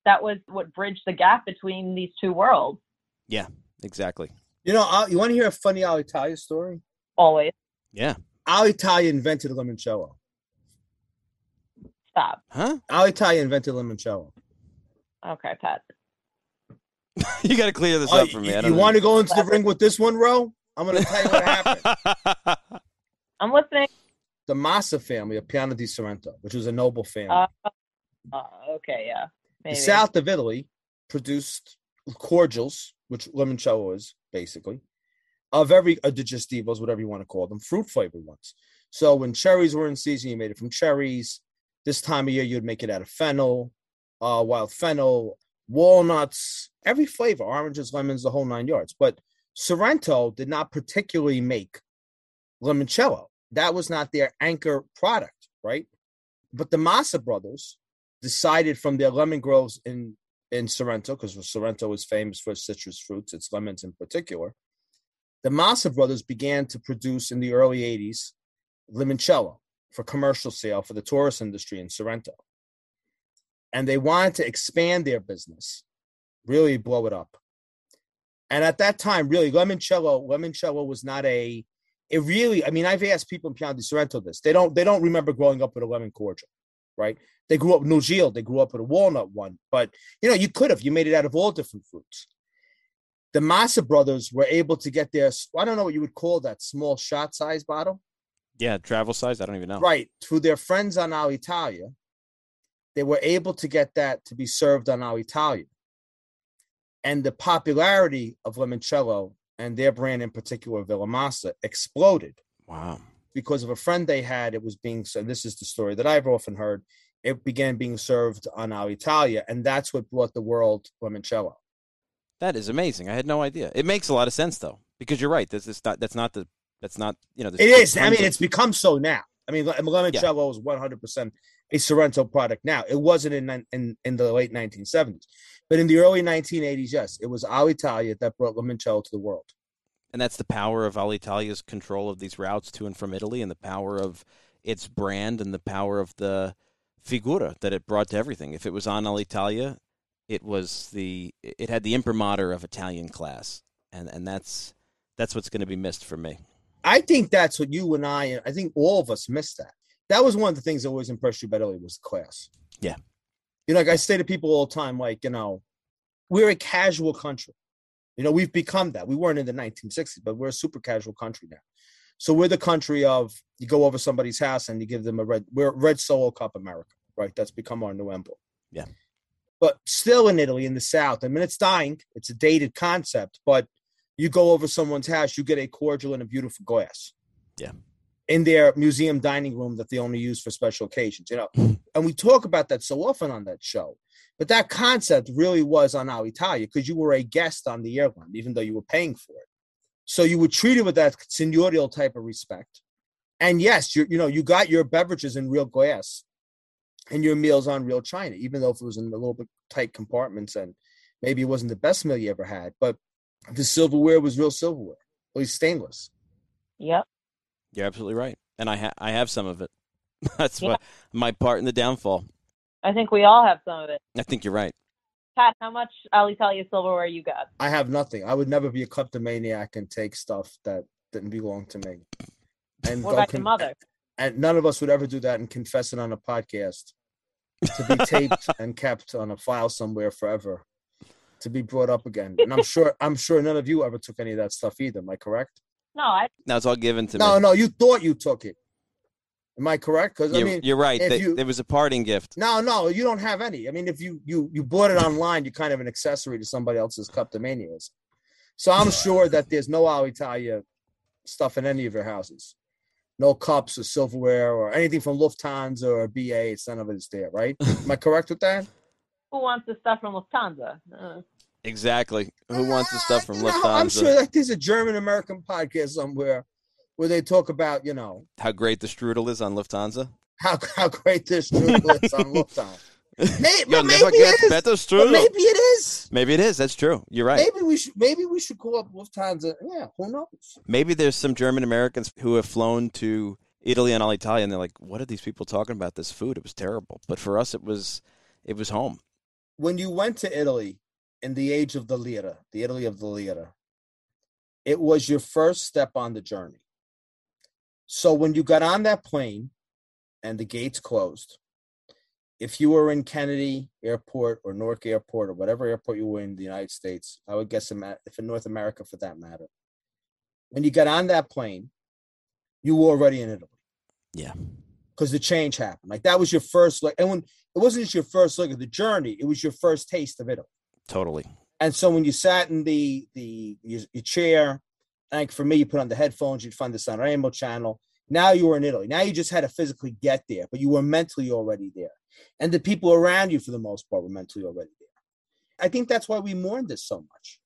That was what bridged the gap between these two worlds. Yeah exactly. You know you want to hear a funny Alitalia story? Always. Yeah Alitalia invented limoncello stop huh Alitalia invented limoncello okay Pat *laughs* you got to clear this up for me. You, you want to go into the ring with this one, Ro? I'm going to tell you what happened. *laughs* I'm listening. The Massa family of Piano di Sorrento, which was a noble family. Uh, uh, okay, yeah. Maybe. The south of Italy produced cordials, which limoncello is basically, of every uh, digestivos, whatever you want to call them, fruit flavored ones. So when cherries were in season, you made it from cherries. This time of year, you'd make it out of fennel, uh, wild fennel, walnuts, every flavor, oranges, lemons, the whole nine yards. But Sorrento did not particularly make limoncello. That was not their anchor product, right? But the Massa brothers decided from their lemon groves in in Sorrento, because Sorrento is famous for citrus fruits, its lemons in particular. The Massa brothers began to produce in the early 80s limoncello for commercial sale for the tourist industry in Sorrento. And they wanted to expand their business, really blow it up. And at that time, really, limoncello, limoncello was not a. It really, I mean, I've asked people in Piano di Sorrento this. They don't, they don't remember growing up with a lemon cordial, right? They grew up with Nugil, they grew up with a walnut one, but you know, you could have. You made it out of all different fruits. The Massa brothers were able to get their, I don't know what you would call that small shot size bottle. Yeah, travel size. I don't even know. Right. Through their friends on Alitalia, they were able to get that to be served on Alitalia and the popularity of limoncello and their brand in particular, Villa Massa, exploded. Wow. Because of a friend they had, it was being said. This is the story that I've often heard. it began being served on Alitalia, and that's what brought the world limoncello. That is amazing. I had no idea. It makes a lot of sense though, because you're right. This is not. That's not the. That's not. You know. It is. I mean, it's become so now. I mean, limoncello is 100 percent a Sorrento product now. It wasn't in in in the late 1970s, but in the early 1980s, yes, it was Alitalia that brought limoncello to the world. And that's the power of Alitalia's control of these routes to and from Italy, and the power of its brand, and the power of the figura that it brought to everything. If it was on Alitalia, it was the it had the imprimatur of Italian class, and and that's that's what's going to be missed for me. I think that's what you and I, I think all of us missed that. That was one of the things that always impressed you about Italy was the class. Yeah. You know, like I say to people all the time, like, you know, we're a casual country. You know, we've become that. We weren't in the 1960s, but we're a super casual country now. So we're the country of you go over somebody's house and you give them a red, we're red solo cup America, right? That's become our new emblem. Yeah. But still in Italy, in the South, I mean, it's dying. It's a dated concept, but you go over someone's house, you get a cordial and a beautiful glass. Yeah. In their museum dining room that they only use for special occasions, you know. Hmm. and we talk about that so often on that show. But that concept really was on Alitalia because you were a guest on the airline, even though you were paying for it. So you were treated with that seniorial type of respect. And yes, you you know, you got your beverages in real glass and your meals on real china, even though if it was in a little bit tight compartments and maybe it wasn't the best meal you ever had. But the silverware was real silverware, at least stainless. Yep. You're absolutely right, and I ha- I have some of it. *laughs* That's yeah. my, my part in the downfall. I think we all have some of it. I think you're right. Pat, how much Alitalia silverware you got? I have nothing. I would never be a kleptomaniac and take stuff that didn't belong to me. And what about con- your mother? And none of us would ever do that and confess it on a podcast to be taped *laughs* and kept on a file somewhere forever to be brought up again. And I'm sure I'm sure none of you ever took any of that stuff either. Am I correct? No, I. No, it's all given to no, me. No, no, you thought you took it. Am I correct? Because I mean, you're right. They, you, there was a parting gift. No, no, you don't have any. I mean, if you you you bought it online, you're kind of an accessory to somebody else's kleptomanias. So I'm sure that there's no Alitalia stuff in any of your houses. No cups or silverware or anything from Lufthansa or BA. It's none of it is there, right? Am I correct with that? *laughs* Who wants the stuff from Lufthansa? Uh. Exactly. Who wants the stuff from Lufthansa? I'm sure that there's a German American podcast somewhere where they talk about, you know, how great the strudel is on Lufthansa. How how great this strudel is on *laughs* Lufthansa. *laughs* Maybe, You'll never get better strudel. Maybe it is. Maybe it is. That's true. You're right. Maybe we should. Maybe we should call up Lufthansa. Uh, yeah, who knows? Maybe there's some German Americans who have flown to Italy and Alitalia, and they're like, "What are these people talking about? This food? It was terrible." But for us, it was, it was home. When you went to Italy in the age of the lira, the Italy of the lira, it was your first step on the journey. So when you got on that plane and the gates closed, if you were in Kennedy Airport or Newark Airport or whatever airport you were in the United States, I would guess if in North America for that matter, when you got on that plane, you were already in Italy. Yeah. Because the change happened. Like that was your first look. And when it wasn't just your first look at the journey, it was your first taste of Italy. Totally. And so when you sat in the the your, your chair like for me, you put on the headphones, you'd find the San Remo channel. Now you were in Italy. Now you just had to physically get there, but you were mentally already there. And the people around you, for the most part, were mentally already there. I think that's why we mourned this so much.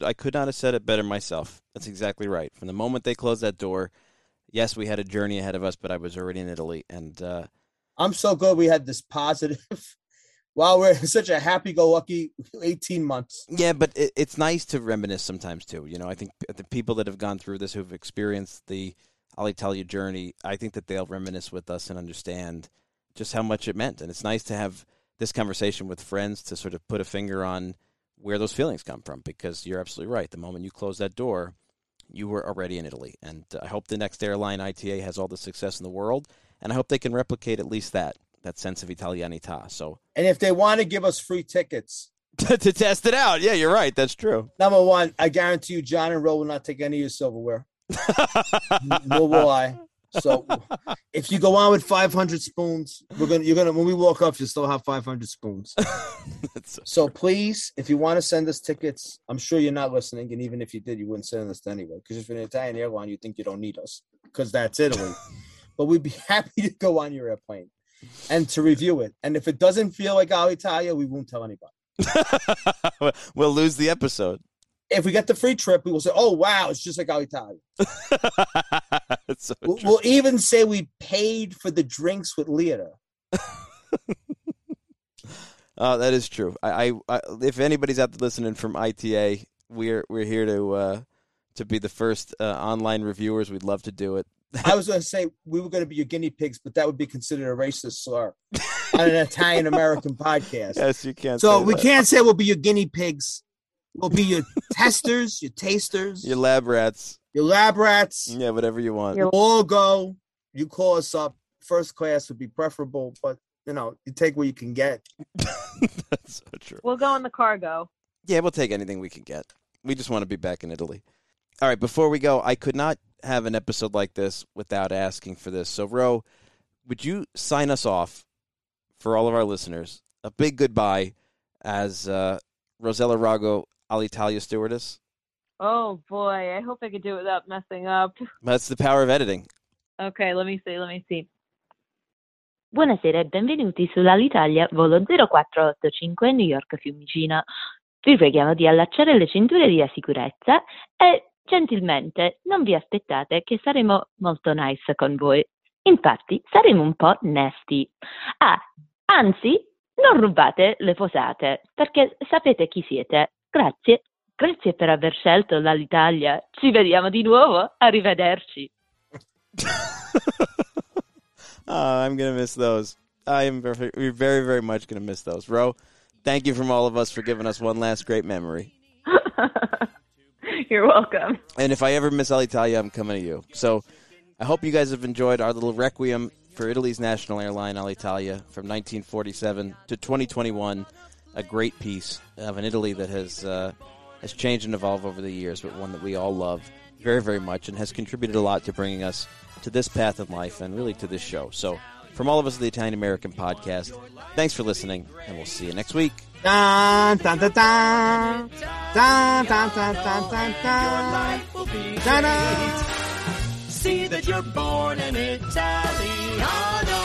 I could not have said it better myself. That's exactly right. From the moment they closed that door, yes, we had a journey ahead of us, but I was already in Italy. And uh, I'm so glad we had this positive *laughs* while we're such a happy-go-lucky *laughs* 18 months. Yeah, but it, it's nice to reminisce sometimes too. You know, I think the people that have gone through this, who've experienced the Alitalia journey, I think that they'll reminisce with us and understand just how much it meant. And it's nice to have this conversation with friends to sort of put a finger on where those feelings come from. Because you're absolutely right. The moment you close that door, you were already in Italy. And uh, I hope the next airline ITA has all the success in the world, and I hope they can replicate at least that that sense of Italianità. So, and if they want to give us free tickets *laughs* to, test it out, yeah, you're right. That's true. Number one, I guarantee you, John and Ro will not take any of your silverware. Nor will I. So, if you go on with 500 spoons, we're gonna you're gonna when we walk off, you still have 500 spoons. *laughs* so, so please, if you want to send us tickets, I'm sure you're not listening, and even if you did, you wouldn't send us anyway. Because if you're an Italian airline, you think you don't need us because that's Italy. *laughs* but we'd be happy to go on your airplane and to review it. And if it doesn't feel like Alitalia, we won't tell anybody. *laughs* we'll lose the episode. If we get the free trip, we will say, "Oh wow, it's just like Alitalia." *laughs* so we'll, we'll, even say we paid for the drinks with Lita. *laughs* Oh, that is true. I, I, I, if anybody's out there listening from ITA, we're we're here to uh, to be the first uh, online reviewers. We'd love to do it. I *laughs* was going to say we were going to be your guinea pigs, but that would be considered a racist slur on an Italian American podcast. Yes, you can't. So we that. can't say we'll be your guinea pigs. We'll be your testers, your tasters, your lab rats, your lab rats. Yeah, whatever you want. You all go. You call us up. First class would be preferable, but you know, you take what you can get. *laughs* That's so true. We'll go in the cargo. Yeah, we'll take anything we can get. We just want to be back in Italy. All right, before we go, I could not have an episode like this without asking for this. So, Ro, would you sign us off for all of our listeners? A big goodbye as uh, Rossella Rago, Alitalia stewardess. Oh boy, I hope I could do it without messing up. *laughs* That's the power of editing. Okay, let me see. Let me see. Buonasera e benvenuti sull'Alitalia volo 0485 New York Fiumicina. Vi preghiamo di allacciare le cinture di sicurezza e gentilmente non vi aspettate che saremo molto nice con voi. Infatti saremo un po' nasty. Ah, anzi, non rubate le posate perché sapete chi siete. Grazie. Grazie per aver scelto l'Alitalia. Ci vediamo di nuovo. Arrivederci. oh, *laughs* I'm gonna miss those. I am very, very, very much gonna miss those. Ro, thank you from all of us for giving us one last great memory. *laughs* You're welcome. And if I ever miss Alitalia, I'm coming to you. So I hope you guys have enjoyed our little requiem for Italy's national airline, Alitalia, from 1947 to 2021. A great piece of an Italy that has uh, has changed and evolved over the years, but one that we all love very, very much and has contributed a lot to bringing us to this path in life and really to this show. So, from all of us at the Italian American Podcast, thanks for listening, and we'll see you next week. Dun, dun, dun, dun. Dun, dun, dun, dun, dun, dun. Dun, dun. See that you're born in Italiano